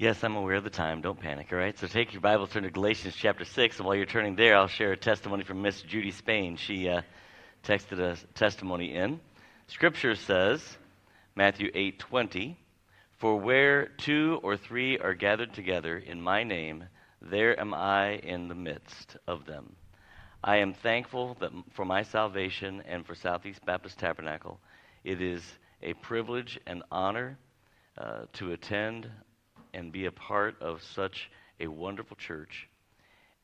Yes, I'm aware of the time. Don't panic, all right? So take your Bible, turn to Galatians chapter 6, and while you're turning there, I'll share a testimony from Miss Judy Spain. She uh, texted a testimony in. Scripture says, Matthew 8:20, "For where two or three are gathered together in my name, there am I in the midst of them." I am thankful that for my salvation and for Southeast Baptist Tabernacle. It is a privilege and honor uh, to attend and be a part of such a wonderful church.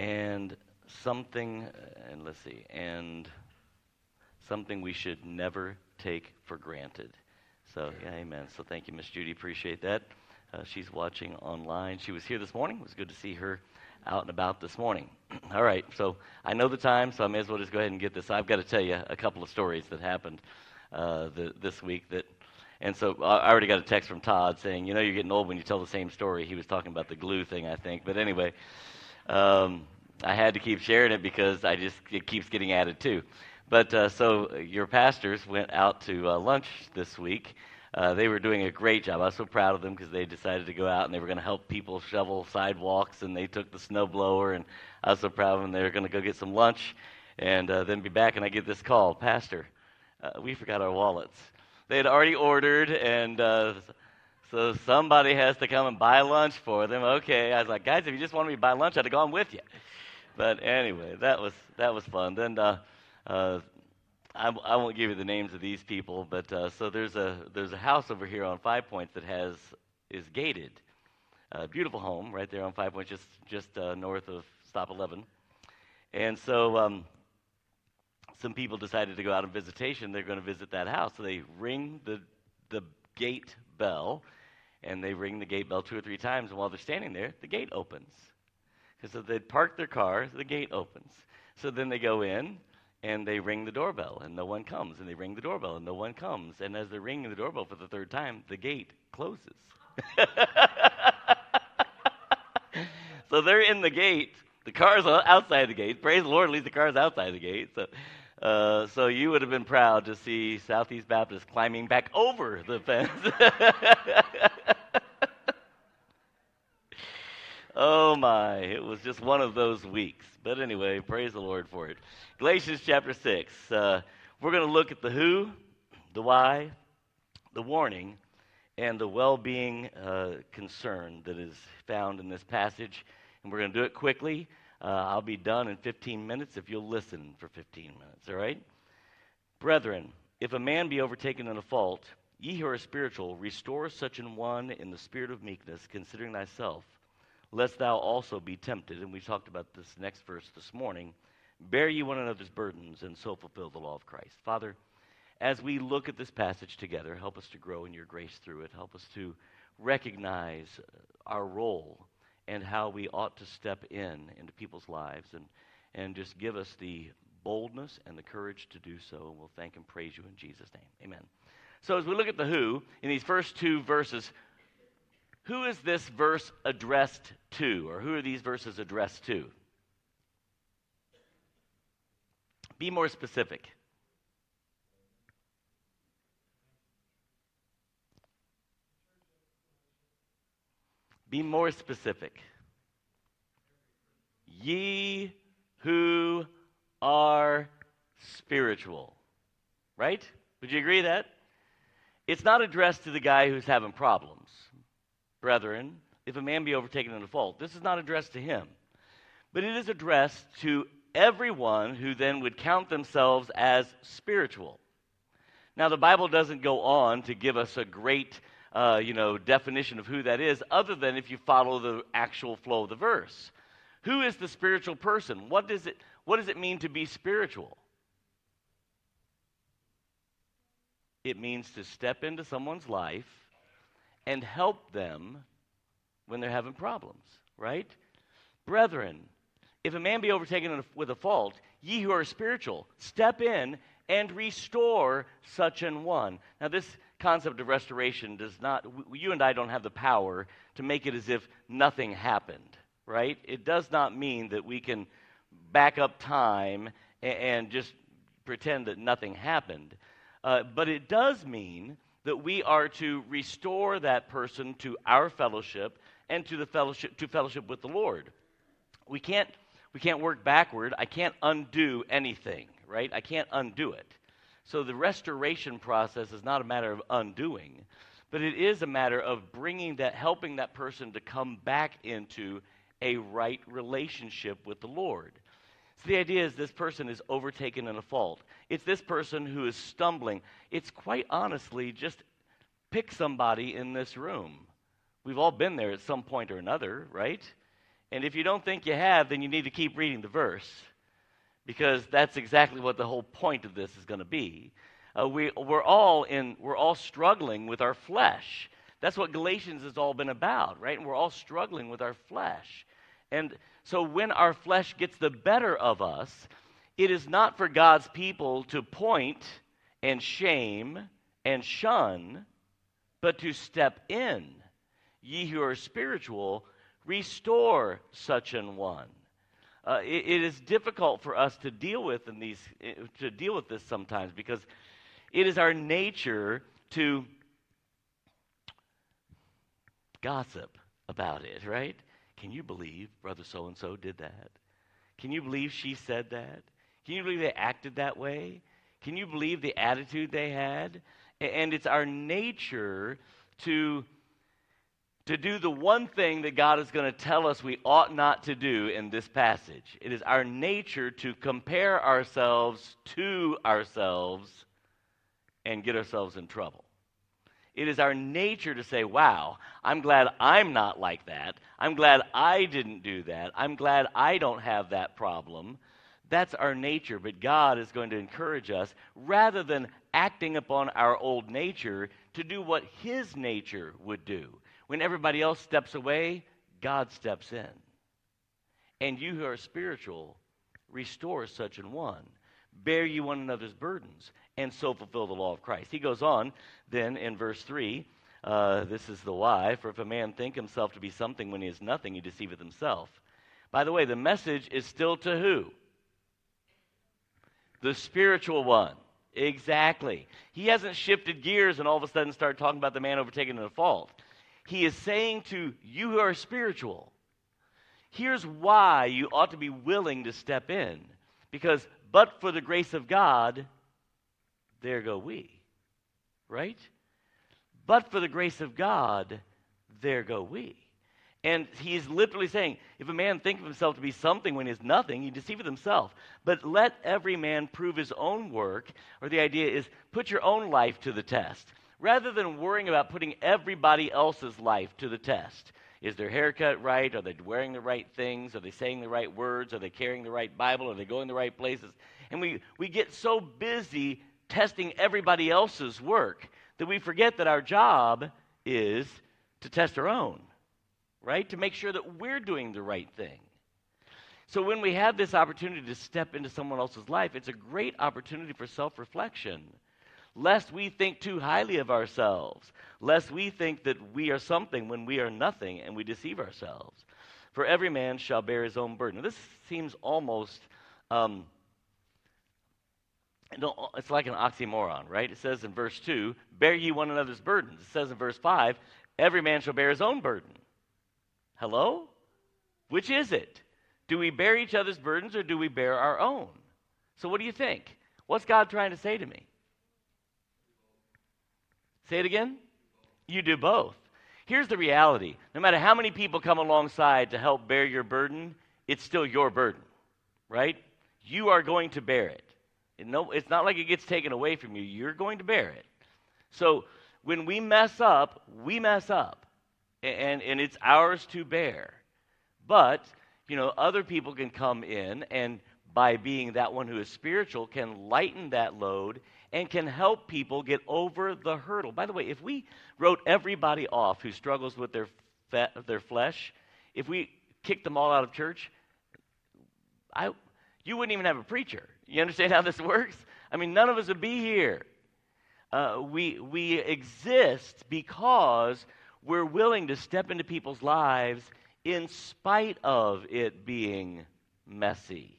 And something and let's see and something we should never take for granted. So yeah. amen. So thank you miss judy. Appreciate that. Uh, she's watching online. She was here this morning. It was good to see her out and about this morning. All right so i know the time so i may as well just go ahead and get this. I've got to tell you a couple of stories that happened uh, the, this week that and so I already got a text from Todd saying, you know, you're getting old when you tell the same story. He was talking about the glue thing, I think. But anyway, um, I had to keep sharing it because I just it keeps getting added too. But uh, so your pastors went out to uh, lunch this week. Uh, they were doing a great job. I was so proud of them because they decided to go out and they were going to help people shovel sidewalks, and they took the snow blower. And I was so proud of them. They were going to go get some lunch and uh, then be back. And I get this call, Pastor, uh, we forgot our wallets they had already ordered, and uh, so somebody has to come and buy lunch for them. Okay, I was like, guys, if you just wanted me to buy lunch, I'd have gone with you. But anyway, that was that was fun. Then uh, uh, I, I won't give you the names of these people, but uh, so there's a there's a house over here on Five Points that has is gated. A beautiful home right there on Five Points, just just uh, north of Stop 11. And so um, some people decided to go out on visitation. They're going to visit that house. So they ring the, the gate bell, and they ring the gate bell two or three times. And while they're standing there, the gate opens. Because so they'd park their car, the gate opens. So then they go in, and they ring the doorbell, and no one comes. And they ring the doorbell, and no one comes. And as they're ringing the doorbell for the third time, the gate closes. so they're in the gate. The car's outside the gate. Praise the Lord, at least the car's outside the gate. So uh, so you would have been proud to see Southeast Baptist climbing back over the fence. oh my, it was just one of those weeks. But anyway, praise the Lord for it. Galatians chapter 6. Uh, we're going to look at the who, the why, the warning, and the well being uh, concern that is found in this passage. And we're going to do it quickly. Uh, I'll be done in 15 minutes if you'll listen for 15 minutes, all right? Brethren, if a man be overtaken in a fault, ye who are spiritual, restore such an one in the spirit of meekness, considering thyself, lest thou also be tempted. And we talked about this next verse this morning. Bear ye one another's burdens, and so fulfill the law of Christ. Father, as we look at this passage together, help us to grow in your grace through it. Help us to recognize our role and how we ought to step in into people's lives and, and just give us the boldness and the courage to do so. And we'll thank and praise you in Jesus' name. Amen. So as we look at the who in these first two verses, who is this verse addressed to, or who are these verses addressed to? Be more specific. Be more specific. Ye who are spiritual. Right? Would you agree that? It's not addressed to the guy who's having problems. Brethren, if a man be overtaken in a fault, this is not addressed to him. But it is addressed to everyone who then would count themselves as spiritual. Now, the Bible doesn't go on to give us a great uh, you know, definition of who that is, other than if you follow the actual flow of the verse. Who is the spiritual person? What does it, what does it mean to be spiritual? It means to step into someone's life and help them when they're having problems, right? Brethren, if a man be overtaken with a fault, ye who are spiritual, step in and restore such an one. Now, this concept of restoration does not, you and I don't have the power to make it as if nothing happened, right? It does not mean that we can back up time and, just pretend that nothing happened. Uh, but it does mean that we are to restore that person to our fellowship and to the fellowship to fellowship with the Lord. We can't we can't work backward. I can't undo anything, right? I can't undo it. So the restoration process is not a matter of undoing, but it is a matter of bringing that helping that person to come back into a right relationship with the Lord. So the idea is this person is overtaken in a fault. It's this person who is stumbling. It's quite honestly just pick somebody in this room. We've all been there at some point or another, right? And if you don't think you have, then you need to keep reading the verse because that's exactly what the whole point of this is going to be. Uh, we, we're, all in, we're all struggling with our flesh. That's what Galatians has all been about, right? And we're all struggling with our flesh. And so when our flesh gets the better of us, it is not for God's people to point and shame and shun, but to step in. Ye who are spiritual, restore such an one. Uh, it, it is difficult for us to deal with in these to deal with this sometimes because it is our nature to gossip about it, right? Can you believe brother so and so did that? Can you believe she said that? Can you believe they acted that way? Can you believe the attitude they had? And it's our nature to, to do the one thing that God is going to tell us we ought not to do in this passage. It is our nature to compare ourselves to ourselves and get ourselves in trouble. It is our nature to say, wow, I'm glad I'm not like that. I'm glad I didn't do that. I'm glad I don't have that problem. That's our nature, but God is going to encourage us, rather than acting upon our old nature, to do what His nature would do. When everybody else steps away, God steps in. And you who are spiritual, restore such an one. Bear you one another's burdens, and so fulfill the law of Christ. He goes on then in verse 3. Uh, this is the why. For if a man think himself to be something when he is nothing, he deceiveth himself. By the way, the message is still to who? The spiritual one. Exactly. He hasn't shifted gears and all of a sudden started talking about the man overtaken in a fault. He is saying to you who are spiritual, here's why you ought to be willing to step in. Because, but for the grace of God, there go we. Right? But for the grace of God, there go we. And he's literally saying, if a man think of himself to be something when he is nothing, he deceiveth himself. But let every man prove his own work, or the idea is put your own life to the test. Rather than worrying about putting everybody else's life to the test. Is their haircut right? Are they wearing the right things? Are they saying the right words? Are they carrying the right Bible? Are they going the right places? And we, we get so busy testing everybody else's work that we forget that our job is to test our own, right? To make sure that we're doing the right thing. So when we have this opportunity to step into someone else's life, it's a great opportunity for self reflection. Lest we think too highly of ourselves, lest we think that we are something when we are nothing and we deceive ourselves. For every man shall bear his own burden. Now, this seems almost um, it's like an oxymoron, right? It says in verse 2, bear ye one another's burdens. It says in verse 5, every man shall bear his own burden. Hello? Which is it? Do we bear each other's burdens or do we bear our own? So, what do you think? What's God trying to say to me? Say it again. You do both. Here's the reality no matter how many people come alongside to help bear your burden, it's still your burden, right? You are going to bear it. No, it's not like it gets taken away from you. You're going to bear it. So when we mess up, we mess up. And, and it's ours to bear. But, you know, other people can come in and by being that one who is spiritual can lighten that load and can help people get over the hurdle. By the way, if we wrote everybody off who struggles with their, their flesh, if we kicked them all out of church, I, you wouldn't even have a preacher. You understand how this works? I mean, none of us would be here. Uh, we, we exist because we're willing to step into people's lives in spite of it being messy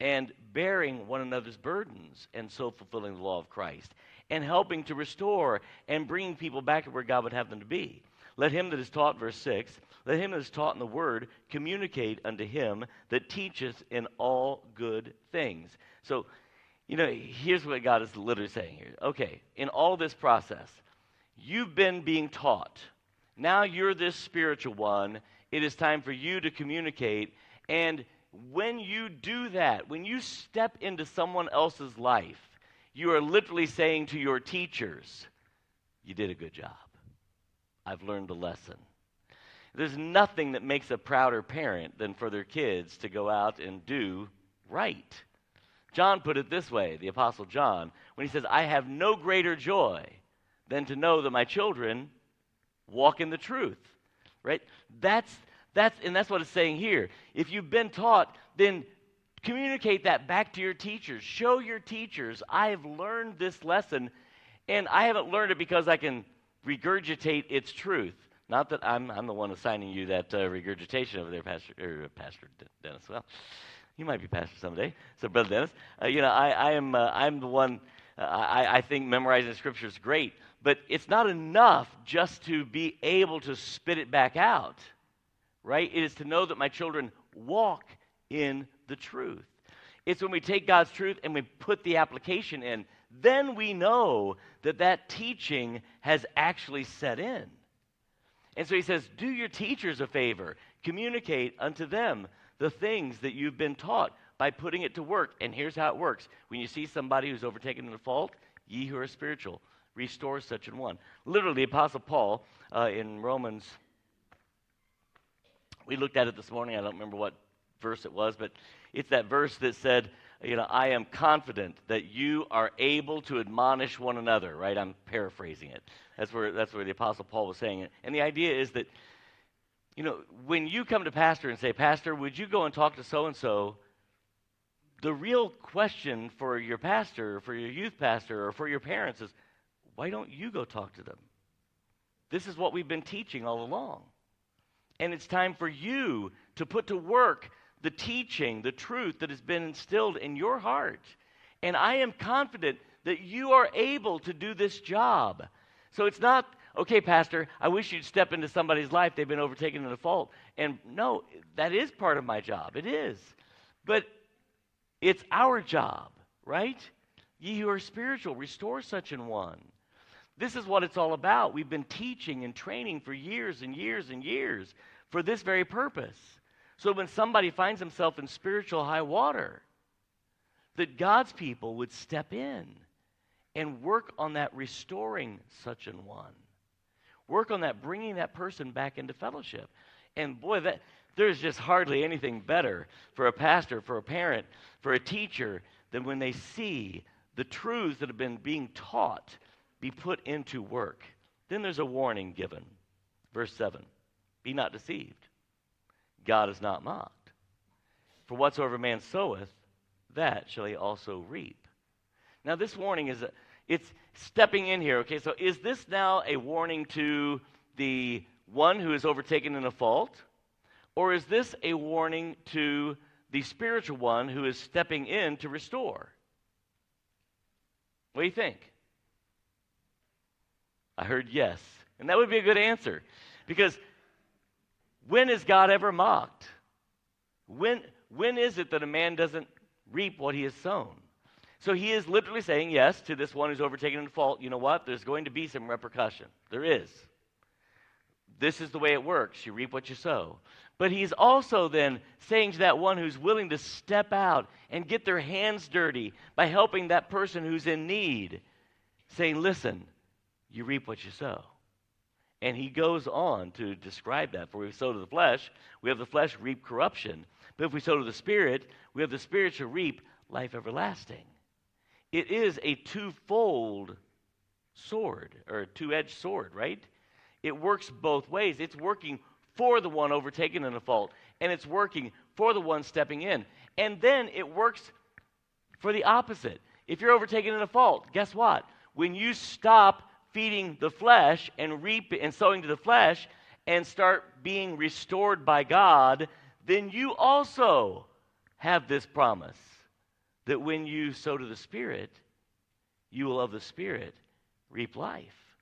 and bearing one another's burdens and so fulfilling the law of Christ. and helping to restore and bringing people back to where God would have them to be. Let him that is taught, verse 6, let him that is taught in the word communicate unto him that teacheth in all good things. So, you know, here's what God is literally saying here. Okay, in all this process, you've been being taught. Now you're this spiritual one. It is time for you to communicate. And when you do that, when you step into someone else's life, you are literally saying to your teachers, You did a good job. I've learned a lesson. There's nothing that makes a prouder parent than for their kids to go out and do right. John put it this way, the Apostle John, when he says, I have no greater joy than to know that my children walk in the truth. Right? That's that's and that's what it's saying here. If you've been taught, then communicate that back to your teachers. Show your teachers, I have learned this lesson, and I haven't learned it because I can regurgitate its truth. Not that I'm, I'm the one assigning you that uh, regurgitation over there, Pastor, er, Pastor Dennis. Well, you might be pastor someday. So, Brother Dennis, uh, you know, I, I am, uh, I'm the one, uh, I, I think memorizing scripture is great, but it's not enough just to be able to spit it back out, right? It is to know that my children walk in the truth. It's when we take God's truth and we put the application in, then we know that that teaching has actually set in. And so he says, Do your teachers a favor, communicate unto them the things that you've been taught by putting it to work. And here's how it works when you see somebody who's overtaken in a fault, ye who are spiritual, restore such an one. Literally, the Apostle Paul uh, in Romans, we looked at it this morning. I don't remember what verse it was, but it's that verse that said, you know, I am confident that you are able to admonish one another, right? I'm paraphrasing it. That's where, that's where the Apostle Paul was saying it. And the idea is that, you know, when you come to pastor and say, Pastor, would you go and talk to so and so? The real question for your pastor, or for your youth pastor, or for your parents is, why don't you go talk to them? This is what we've been teaching all along. And it's time for you to put to work the teaching, the truth that has been instilled in your heart. And I am confident that you are able to do this job. So it's not, okay, Pastor, I wish you'd step into somebody's life. They've been overtaken in a fault. And no, that is part of my job. It is. But it's our job, right? Ye who are spiritual, restore such an one. This is what it's all about. We've been teaching and training for years and years and years for this very purpose. So when somebody finds himself in spiritual high water, that God's people would step in and work on that restoring such an one. Work on that bringing that person back into fellowship. And boy, that there's just hardly anything better for a pastor, for a parent, for a teacher than when they see the truths that have been being taught be put into work. Then there's a warning given. Verse 7 Be not deceived. God is not mocked. For whatsoever man soweth, that shall he also reap. Now, this warning is, it's stepping in here. Okay, so is this now a warning to the one who is overtaken in a fault? Or is this a warning to the spiritual one who is stepping in to restore? What do you think? I heard yes. And that would be a good answer. Because when is God ever mocked? When, when is it that a man doesn't reap what he has sown? So he is literally saying, yes, to this one who's overtaken in fault, you know what? There's going to be some repercussion. There is. This is the way it works. You reap what you sow. But he's also then saying to that one who's willing to step out and get their hands dirty by helping that person who's in need, saying, listen, you reap what you sow. And he goes on to describe that. For we sow to the flesh, we have the flesh reap corruption. But if we sow to the Spirit, we have the Spirit to reap life everlasting. It is a twofold sword, or a two edged sword, right? It works both ways. It's working for the one overtaken in a fault, and it's working for the one stepping in. And then it works for the opposite. If you're overtaken in a fault, guess what? When you stop feeding the flesh and reap and sowing to the flesh and start being restored by God, then you also have this promise that when you sow to the Spirit, you will of the Spirit reap life.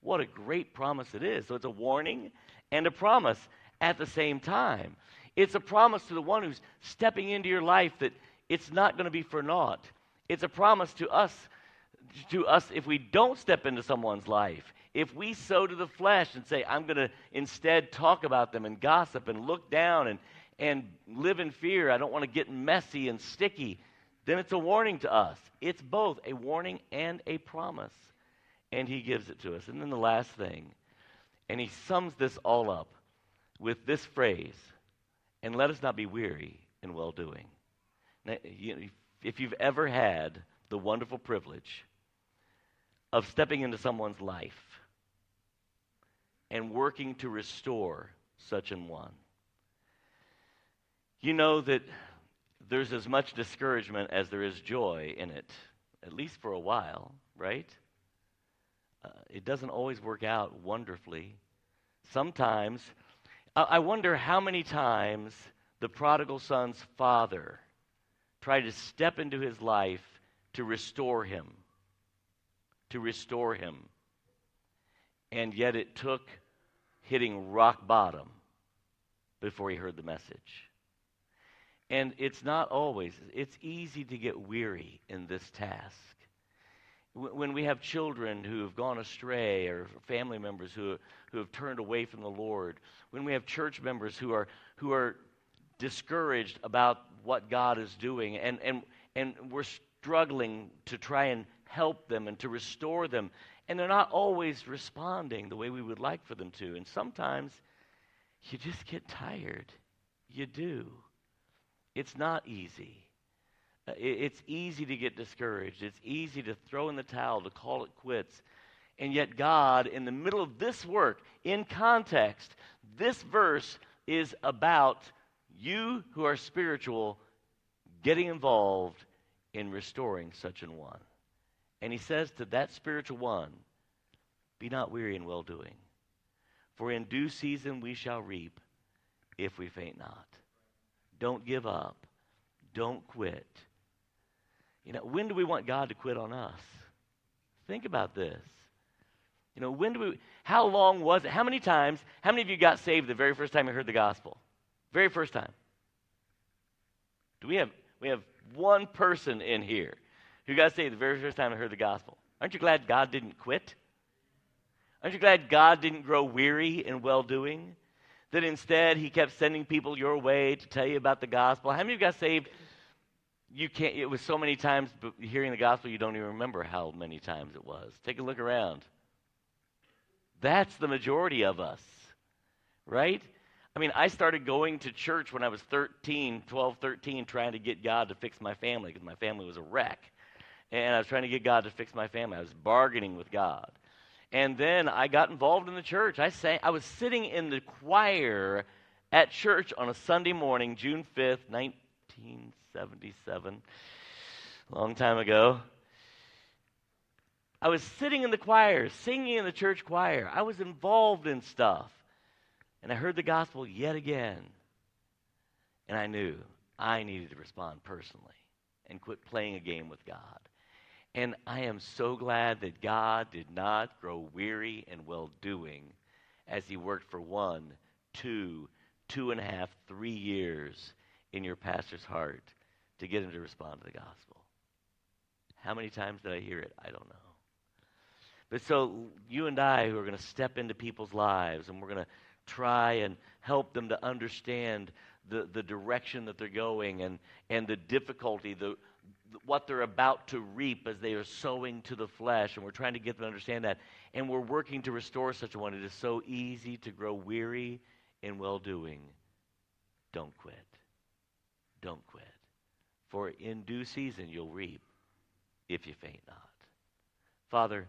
What a great promise it is. So it's a warning and a promise at the same time. It's a promise to the one who's stepping into your life that it's not going to be for naught. It's a promise to us to us if we don't step into someone's life. If we sow to the flesh and say, I'm going to instead talk about them and gossip and look down and, and live in fear, I don't want to get messy and sticky, then it's a warning to us. It's both a warning and a promise. And he gives it to us. And then the last thing, and he sums this all up with this phrase and let us not be weary in well doing. If you've ever had the wonderful privilege of stepping into someone's life and working to restore such an one, you know that there's as much discouragement as there is joy in it, at least for a while, right? Uh, it doesn't always work out wonderfully. Sometimes, uh, I wonder how many times the prodigal son's father tried to step into his life to restore him. To restore him. And yet it took hitting rock bottom before he heard the message. And it's not always, it's easy to get weary in this task. When we have children who have gone astray or family members who, who have turned away from the Lord, when we have church members who are, who are discouraged about what God is doing, and, and, and we're struggling to try and help them and to restore them, and they're not always responding the way we would like for them to. And sometimes you just get tired. You do. It's not easy. Uh, it's easy to get discouraged. It's easy to throw in the towel, to call it quits. And yet, God, in the middle of this work, in context, this verse is about you who are spiritual getting involved in restoring such an one. And he says to that spiritual one, Be not weary in well doing, for in due season we shall reap if we faint not. Don't give up. Don't quit. You know, when do we want God to quit on us? Think about this. You know, when do we, how long was it? How many times, how many of you got saved the very first time you heard the gospel? Very first time. Do we have, we have one person in here who got saved the very first time I heard the gospel? Aren't you glad God didn't quit? Aren't you glad God didn't grow weary in well doing? That instead he kept sending people your way to tell you about the gospel. How many of you got saved? You can't, it was so many times hearing the gospel, you don't even remember how many times it was. Take a look around. That's the majority of us, right? I mean, I started going to church when I was 13, 12, 13, trying to get God to fix my family because my family was a wreck. And I was trying to get God to fix my family. I was bargaining with God. And then I got involved in the church. I sang, I was sitting in the choir at church on a Sunday morning, June 5th, 1977, a long time ago. I was sitting in the choir, singing in the church choir. I was involved in stuff. And I heard the gospel yet again. And I knew I needed to respond personally and quit playing a game with God. And I am so glad that God did not grow weary in well doing as He worked for one, two, two and a half, three years in your pastor's heart to get him to respond to the gospel. How many times did I hear it? I don't know. But so you and I who are going to step into people's lives and we're going to try and help them to understand the, the direction that they're going and, and the difficulty, the, what they're about to reap as they are sowing to the flesh. And we're trying to get them to understand that. And we're working to restore such a one. It is so easy to grow weary in well doing. Don't quit. Don't quit. For in due season you'll reap if you faint not. Father,